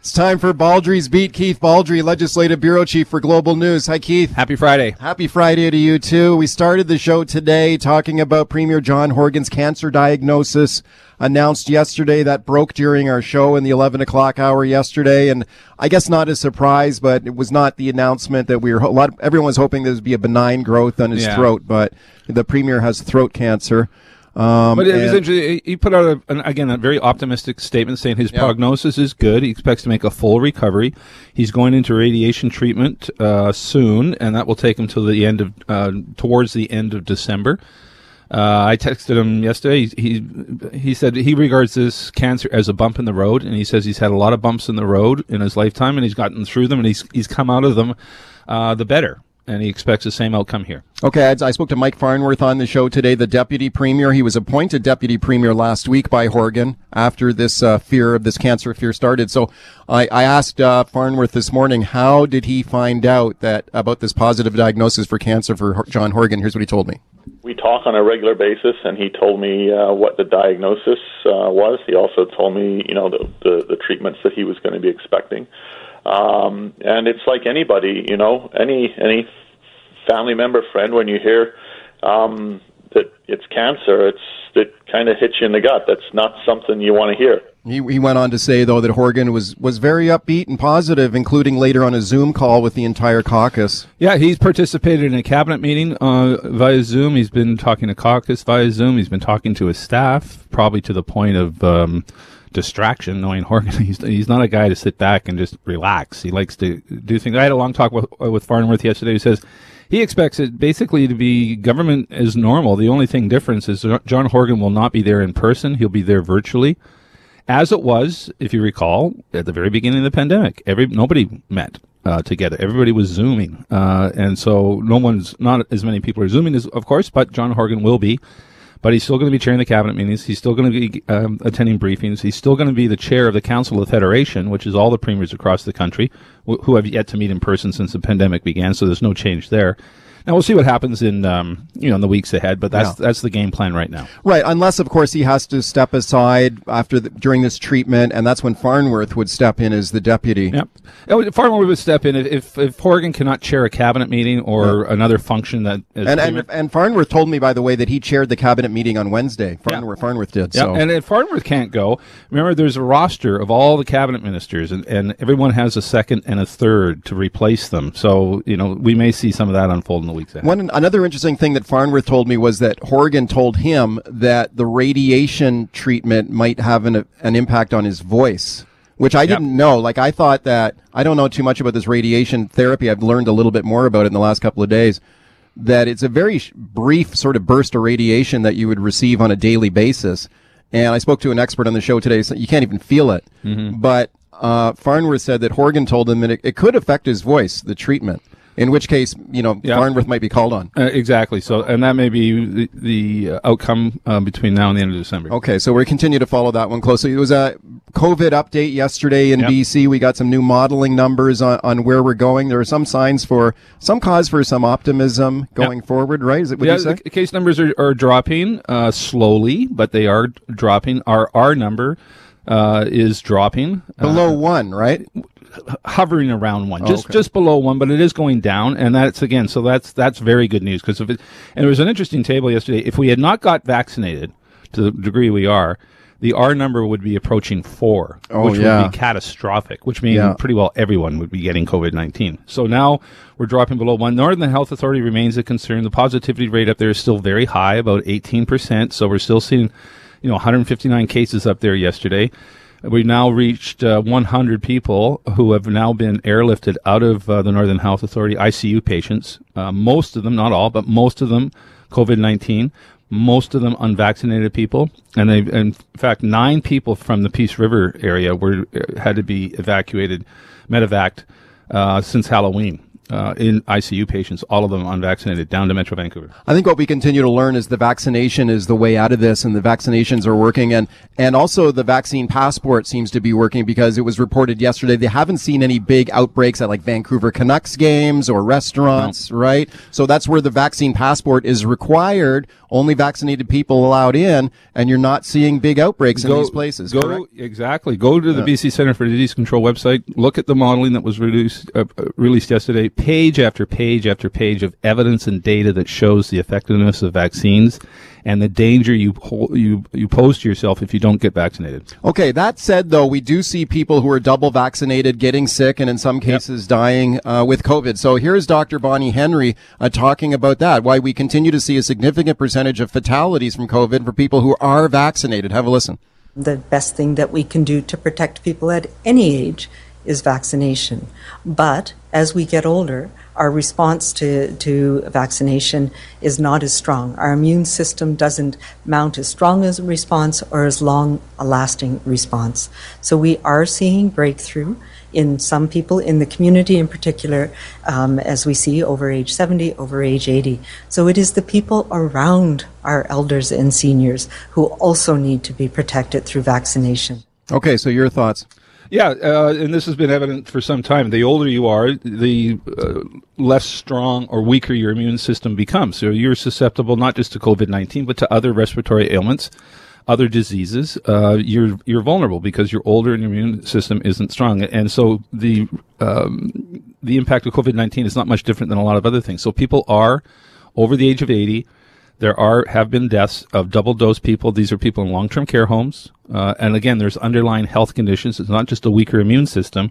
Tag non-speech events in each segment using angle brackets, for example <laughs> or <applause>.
It's time for Baldrey's Beat. Keith Baldry, Legislative Bureau Chief for Global News. Hi, Keith. Happy Friday. Happy Friday to you, too. We started the show today talking about Premier John Horgan's cancer diagnosis announced yesterday. That broke during our show in the 11 o'clock hour yesterday. And I guess not a surprise, but it was not the announcement that we were, a lot, everyone was hoping there would be a benign growth on his Yeah. throat, but the Premier has throat cancer. Um, But it was interesting. He put out, a, an, again, a very optimistic statement saying his Yeah. prognosis is good. He expects to make a full recovery. He's going into radiation treatment uh, soon, and that will take him to the end of, uh, towards the end of December. Uh, I texted him yesterday. He, he he said he regards this cancer as a bump in the road, and he says he's had a lot of bumps in the road in his lifetime, and he's gotten through them, and he's he's come out of them uh, the better, and he expects the same outcome here. Okay, I, I spoke to Mike Farnworth on the show today, the deputy premier. He was appointed deputy premier last week by Horgan after this uh, fear of this cancer fear started. So I, I asked uh, Farnworth this morning, how did he find out that about this positive diagnosis for cancer for John Horgan? Here's what he told me. we talk on a regular basis, and he told me uh, what the diagnosis uh, was. He also told me, you know, the, the the treatments that he was going to be expecting. Um, and it's like anybody, you know, any any family member, friend, when you hear um, that it's cancer, it's it kind of hits you in the gut. That's not something you want to hear. He, he went on to say, though, that Horgan was, was very upbeat and positive, including later on a Zoom call with the entire caucus. Yeah, he's participated in a cabinet meeting uh, via Zoom. He's been talking to caucus via Zoom. He's been talking to his staff, probably to the point of um, distraction. Knowing Horgan, <laughs> he's he's not a guy to sit back and just relax. He likes to do things. I had a long talk with uh, with Farnworth yesterday. Who says he expects it basically to be government as normal. The only thing difference is John Horgan will not be there in person. He'll be there virtually as it was, if you recall, at the very beginning of the pandemic. Every nobody met uh, together. Everybody was zooming, uh, and so no one's not as many people are zooming as, of course, but John Horgan will be. But he's still going to be chairing the cabinet meetings. He's still going to be um, attending briefings. He's still going to be the chair of the Council of Federation, which is all the premiers across the country wh- who have yet to meet in person since the pandemic began. So there's no change there. Now we'll see what happens in um, you know in the weeks ahead, but that's Yeah. that's the game plan right now. Right, unless of course he has to step aside after the, during this treatment, and that's when Farnworth would step in as the deputy. Yep. Oh, Farnworth would step in if, if, if Horgan cannot chair a cabinet meeting or another function that is And, and and Farnworth told me, by the way, that he chaired the cabinet meeting on Wednesday. Farnworth, Farnworth did. Yeah, so and if Farnworth can't go, remember there's a roster of all the cabinet ministers, and, and everyone has a second and a third to replace them. So you know we may see some of that unfold in the weeks ahead. one another interesting thing that Farnworth told me was that Horgan told him that the radiation treatment might have an an impact on his voice. Which I didn't know. Like I thought that I don't know too much about this radiation therapy. I've learned a little bit more about it in the last couple of days. That it's a very sh- brief sort of burst of radiation that you would receive on a daily basis. And I spoke to an expert on the show today. So you can't even feel it. But uh, Farnworth said that Horgan told him that it, it could affect his voice, the treatment. In which case, you know, Yeah. Farnworth might be called on. Uh, exactly. So, and that may be the, the uh, outcome uh, between now and the end of December. Okay, so we continue to follow that one closely. It was a COVID update yesterday in Yep. BC. We got some new modeling numbers on, on where we're going. There are some signs for some cause for some optimism going forward, right? Is it what yeah, you say? the case numbers are, are dropping uh, slowly, but they are dropping. Our R number uh, is dropping. Uh, Below one, right? Hovering around one, just okay. just below one, but it is going down, and that's again. So that's that's very good news because if it and there was an interesting table yesterday. If we had not got vaccinated to the degree we are, the R number would be approaching four, Oh, which yeah. would be catastrophic. Which means Yeah. pretty well everyone would be getting COVID nineteen. So now we're dropping below one. Northern Health Authority remains a concern. The positivity rate up there is still very high, about eighteen percent. So we're still seeing, you know, 159 cases up there yesterday. We've now reached uh, 100 people who have now been airlifted out of uh, the Northern Health Authority ICU patients. Uh, most of them, not all, but most of them, COVID 19. Most of them unvaccinated people, and they, in fact, nine people from the Peace River area were had to be evacuated, medevaced, uh, since Halloween. Uh, in ICU patients, all of them unvaccinated, down to Metro Vancouver. I think what we continue to learn is the vaccination is the way out of this, and the vaccinations are working, and and also the vaccine passport seems to be working because it was reported yesterday they haven't seen any big outbreaks at like Vancouver Canucks games or restaurants, right? So that's where the vaccine passport is required only vaccinated people allowed in, and you're not seeing big outbreaks Go- in these places. Go correct? exactly. Go to the BC Center for Disease Control website. Look at the modeling that was reduced, uh, uh, released yesterday. Page after page after page of evidence and data that shows the effectiveness of vaccines and the danger you you you pose to yourself if you don't get vaccinated. Okay, that said, though, we do see people who are double vaccinated getting sick and in some cases dying uh, with COVID. So here's Dr. Bonnie Henry uh, talking about that, why we continue to see a significant percentage of fatalities from COVID for people who are vaccinated. Have a listen. The best thing that we can do to protect people at any age is vaccination. But as we get older, our response to, to vaccination is not as strong. Our immune system doesn't mount as strong as a response or as long a lasting response. So we are seeing breakthrough in some people in the community in particular, um, as we see over age 70, over age 80. So it is the people around our elders and seniors who also need to be protected through vaccination. Okay, so your thoughts. Yeah, uh, and this has been evident for some time. The older you are, the uh, less strong or weaker your immune system becomes. So you're susceptible not just to COVID 19, but to other respiratory ailments, other diseases. Uh, you're, you're vulnerable because you're older and your immune system isn't strong. And so the, um, the impact of COVID 19 is not much different than a lot of other things. So people are over the age of 80 there are have been deaths of double dose people. These are people in long term care homes, uh, and again, there's underlying health conditions. It's not just a weaker immune system.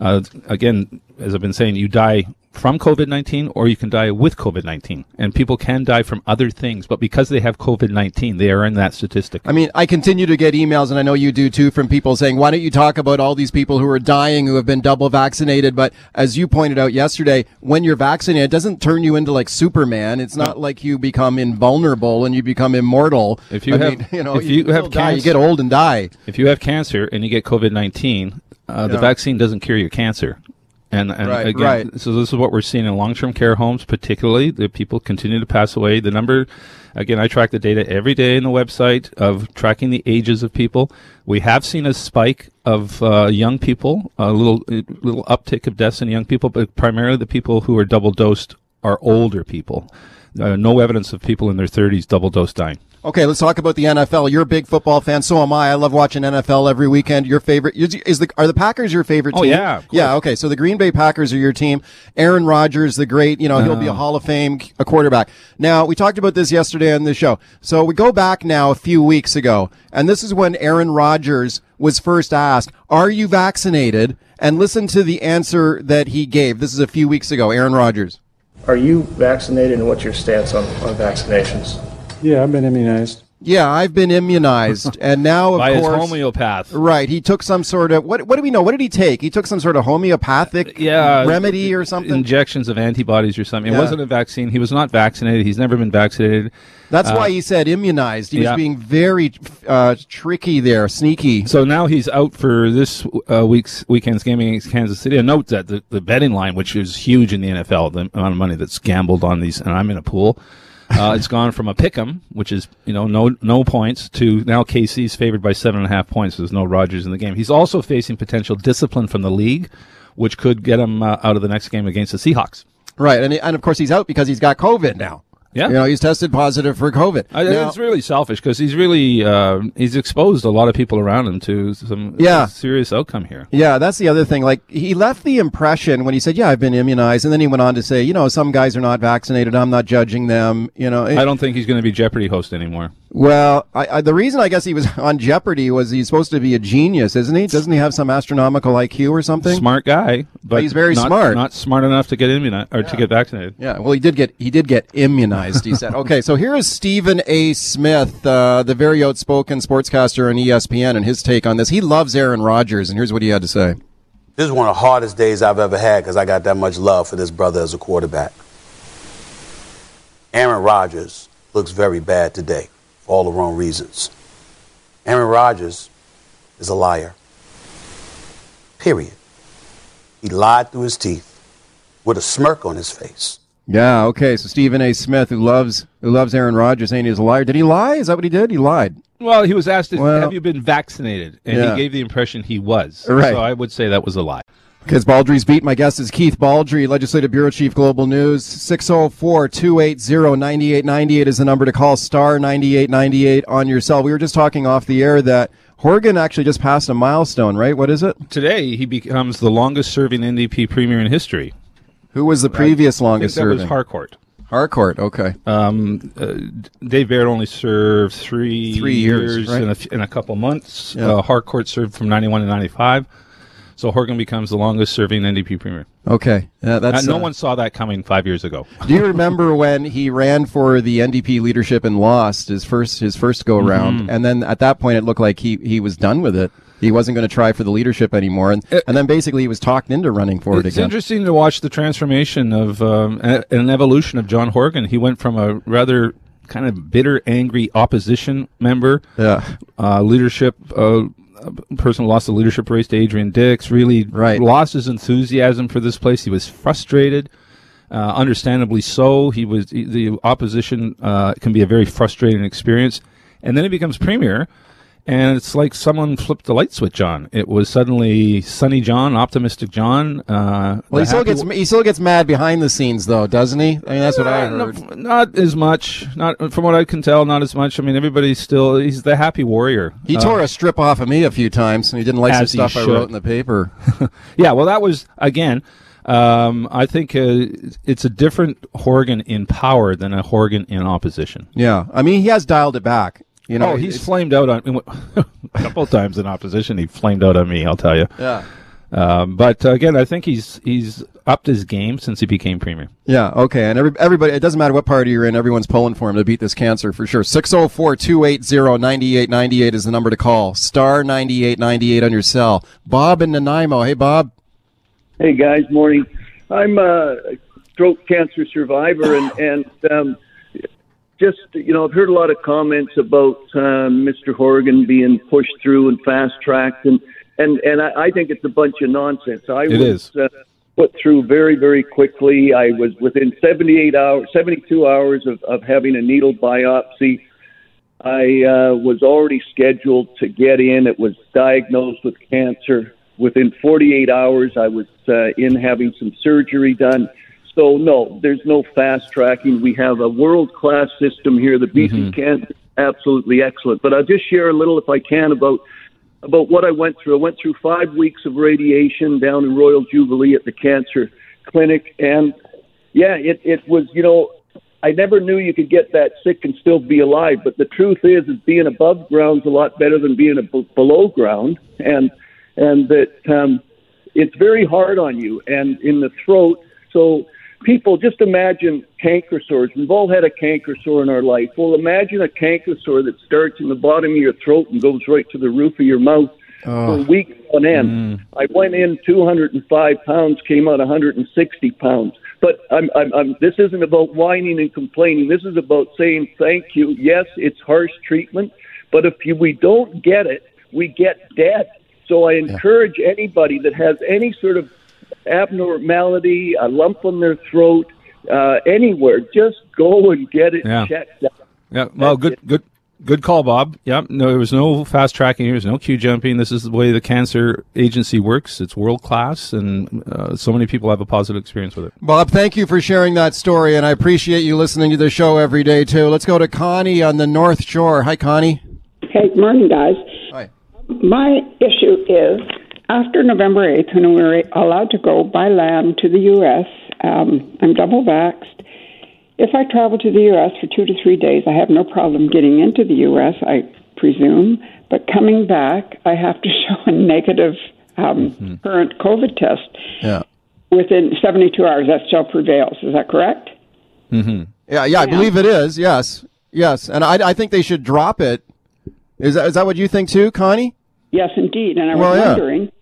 Uh, again, as I've been saying, you die from COVID 19 or you can die with COVID 19. And people can die from other things, but because they have COVID 19, they are in that statistic. I mean, I continue to get emails, and I know you do too, from people saying, why don't you talk about all these people who are dying who have been double vaccinated? But as you pointed out yesterday, when you're vaccinated, it doesn't turn you into like Superman. It's not like you become invulnerable and you become immortal. If you I have- mean, <laughs> you know, if you still have die, you get old and die. If you have cancer and you get COVID 19, uh, the vaccine doesn't cure your cancer. And, and Right, again, right. so this is what we're seeing in long-term care homes, particularly the people continue to pass away. The number, again, I track the data every day in the website of tracking the ages of people. We have seen a spike of uh, young people, a little a little uptick of deaths in young people, but primarily the people who are double dosed are older people. Uh, no evidence of people in their 30s double dose dying. Okay, let's talk about the NFL. You're a big football fan, so am I. I love watching NFL every weekend. Your favorite is, is the are the Packers your favorite team? Oh, team? yeah, yeah. Okay, so the Green Bay Packers are your team. Aaron Rodgers, the great, you know, he'll be a Hall of Fame a quarterback. Now we talked about this yesterday on the show. So we go back now a few weeks ago, and this is when Aaron Rodgers was first asked, "Are you vaccinated?" And listen to the answer that he gave. This is a few weeks ago. Aaron Rodgers. Are you vaccinated and what's your stance on, on vaccinations? Yeah, I've been immunized. Yeah, I've been immunized, <laughs> and now of By his course. homeopath. Right. He took some sort of what? What do we know? What did he take? He took some sort of homeopathic yeah, remedy or something. Injections of antibodies or something. It wasn't a vaccine. He was not vaccinated. He's never been vaccinated. That's why he said immunized. He uh, yeah. was being very uh, tricky there, sneaky. So now he's out for this uh, week's weekend's game against Kansas City. And note that the, the betting line, which is huge in the NFL, the amount of money that's gambled on these, and I'm in a pool. Uh, it's gone from a pick'em, which is you know no no points, to now KC's favored by seven and a half points. There's no Rodgers in the game. He's also facing potential discipline from the league, which could get him uh, out of the next game against the Seahawks. Right, and and of course he's out because he's got COVID now. Yeah. You know, he's tested positive for COVID. I, Now- it's really selfish because he's really uh, he's exposed a lot of people around him to some Yeah. serious outcome here. Yeah, that's the other thing. Like he left the impression when he said, "Yeah, I've been immunized," and then he went on to say, "You know, some guys are not vaccinated. I'm not judging them." You know, I don't think he's going to be Jeopardy host anymore. Well, I, I, the reason I guess he was <laughs> on Jeopardy was he's supposed to be a genius, isn't he? Doesn't he have some astronomical IQ or something? Smart guy, but He's very not- smart. Not smart enough to get immunized or to get vaccinated. Yeah, well, he did get he did get immunized. He said, <laughs> "Okay, so here is Stephen A. Smith, uh, the very outspoken sportscaster on ESPN, and his take on this. He loves Aaron Rodgers, and here's what he had to say. This is one of the hardest days I've ever had because I got that much love for this brother as a quarterback. Aaron Rodgers looks very bad today for all the wrong reasons. Aaron Rodgers is a liar. Period. He lied through his teeth with a smirk on his face. Yeah, okay. So Stephen A. Smith, who loves who loves Aaron Rodgers, saying he's a liar. Did he lie? Is that what he did? He lied. Well, he was asked, if, Well- "Have you been vaccinated?" And Yeah. he gave the impression he was. Right. So I would say that was a lie. Because Baldrey's beat. My guest is Keith Baldry, Legislative Bureau Chief, Global News. 604 280 9898 is the number to call, star 9898 on your cell. We were just talking off the air that Horgan actually just passed a milestone, right? What is it? Today, he becomes the longest serving NDP premier in history. Who was the previous longest that serving? was Harcourt. Harcourt, okay. Um, uh, Dave Barrett only served three, Three years, right. in, a, in a couple months. Yeah. Uh, Harcourt served from 91 to 95. So Horgan becomes the longest serving NDP premier. Okay. Yeah, that's, Uh, no uh, one saw that coming five years ago. <laughs> Do you remember when he ran for the NDP leadership and lost his first his first go around, Mm-hmm. and then at that point it looked like he he was done with it. He wasn't going to try for the leadership anymore, and and then basically he was talked into running for it again. It's interesting to watch the transformation of um, an evolution of John Horgan. He went from a rather kind of bitter, angry opposition member, Yeah. uh, leadership uh, a person who lost the leadership race to Adrian Dix. Really, Right. lost his enthusiasm for this place. He was frustrated. Uh, understandably so. He was the opposition uh, can be a very frustrating experience, and then he becomes premier, and it's like someone flipped the light switch on. It was suddenly sunny John, optimistic John. Uh, Well, he still gets he still gets mad behind the scenes though, doesn't he? I mean, that's what I Uh, heard. not as much. Not from what I can tell. Not as much. I mean, everybody's still. He's the happy warrior. He Uh, tore a strip off of me a few times, and he didn't like some stuff I wrote in the paper. <laughs> <laughs> Yeah, well, that was again. Um, I think uh, it's a different Horgan in power than a Horgan in opposition. yeah, I mean, he has dialed it back. You know, oh, he's flamed out on <laughs> a couple of times in opposition. He flamed out on me. I'll tell you. yeah. Um, but uh, again, I think he's he's upped his game since he became premier. Yeah, okay. And every, everybody, it doesn't matter what party you're in, everyone's pulling for him to beat this cancer for sure. 604 280 9898 is the number to call. Star 9898 on your cell. Bob in Nanaimo. Hey, Bob. Hey guys, morning. I'm a throat cancer survivor, and and um, just you know, I've heard a lot of comments about um, Mr. Horgan being pushed through and fast tracked, and and and I, I think it's a bunch of nonsense. I It was. Uh, put through very very quickly. I was within 78 hours, 72 hours of of having a needle biopsy. I uh, was already scheduled to get in. It was diagnosed with cancer. Within 48 hours, I was uh, in having some surgery done. So, no, there's no fast tracking. We have a world class system here. The BC Cancer is absolutely excellent. But I'll just share a little, if I can, about about what I went through. I went through five weeks of radiation down in Royal Jubilee at the cancer clinic, and yeah, it it was you know I never knew you could get that sick and still be alive. But the truth is, is being above ground's a lot better than being a b- below ground, and and that um, it's very hard on you and in the throat. So people just imagine canker sores. We've all had a canker sore in our life. Well, imagine a canker sore that starts in the bottom of your throat and goes right to the roof of your mouth for weeks on end. Mm. I went in 205 pounds, came out 160 pounds. But I'm, I'm, I'm, this isn't about whining and complaining. This is about saying thank you. Yes, it's harsh treatment, but if you, we don't get it, we get dead. So I encourage anybody that has any sort of abnormality, a lump on their throat, uh, anywhere, just go and get it Yeah. checked out. Yeah. Well, That's good, it. good, good call, Bob. Yeah. No, there was no fast tracking here. was no queue jumping. This is the way the cancer agency works. It's world class, and uh, so many people have a positive experience with it. Bob, thank you for sharing that story, and I appreciate you listening to the show every day, too. Let's go to Connie on the North Shore. Hi, Connie. Hey, morning, guys. Hi. My issue is after November 8th, when we were allowed to go by land to the U.S., um, I'm double vaxxed. If I travel to the U.S. for two to three days, I have no problem getting into the U.S., I presume. But coming back, I have to <laughs> show a negative um, current COVID test Yeah. within 72 hours. That still prevails. Is that correct? Yeah, yeah, I believe it is. Yes. Yes. And I, I think they should drop it. Is that, is that what you think, too, Connie? Yes, indeed. And I was Well, yeah. wondering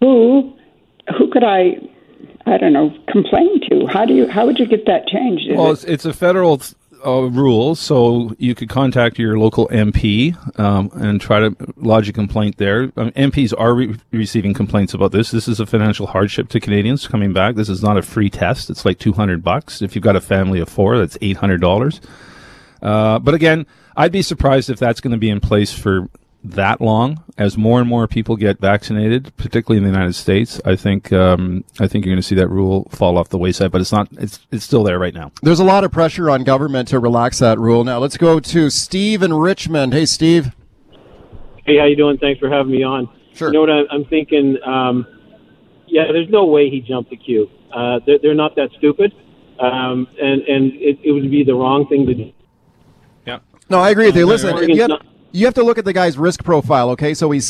who who could I I don't know complain to? How do you how would you get that changed? Is Well, it's, it's a federal uh, rule, so you could contact your local MP um, and try to lodge a complaint there. Um, MPs are re- receiving complaints about this. This is a financial hardship to Canadians coming back. This is not a free test. It's like two hundred bucks. If you've got a family of four, that's eight hundred dollars. Uh, but again, I'd be surprised if that's going to be in place for that long. As more and more people get vaccinated, particularly in the United States, I think um, I think you're going to see that rule fall off the wayside. But it's not. It's it's still there right now. There's a lot of pressure on government to relax that rule. Now let's go to Steve in Richmond. Hey, Steve. Hey, how you doing? Thanks for having me on. Sure. You know what I, I'm thinking? Um, yeah, there's no way he jumped the queue. Uh, they're, they're not that stupid, um, and and it, it would be the wrong thing to do. Yeah. No, I agree with you. Listen, Horgan's you have, not- you have to look at the guy's risk profile. Okay, so he's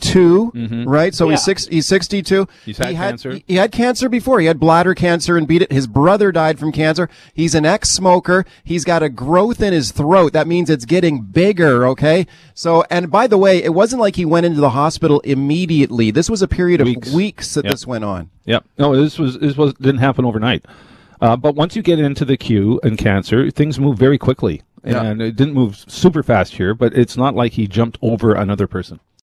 62, right? So he's six. He's 62. He's had he cancer. He, he had cancer before. He had bladder cancer and beat it. His brother died from cancer. He's an ex-smoker. He's got a growth in his throat. That means it's getting bigger. Okay. So, and by the way, it wasn't like he went into the hospital immediately. This was a period of Weeks. weeks, that Yep. this went on. Yep. No, this was this was didn't happen overnight. Uh, but once you get into the queue and cancer, things move very quickly, Yeah. and it didn't move super fast here. But it's not like he jumped over another person.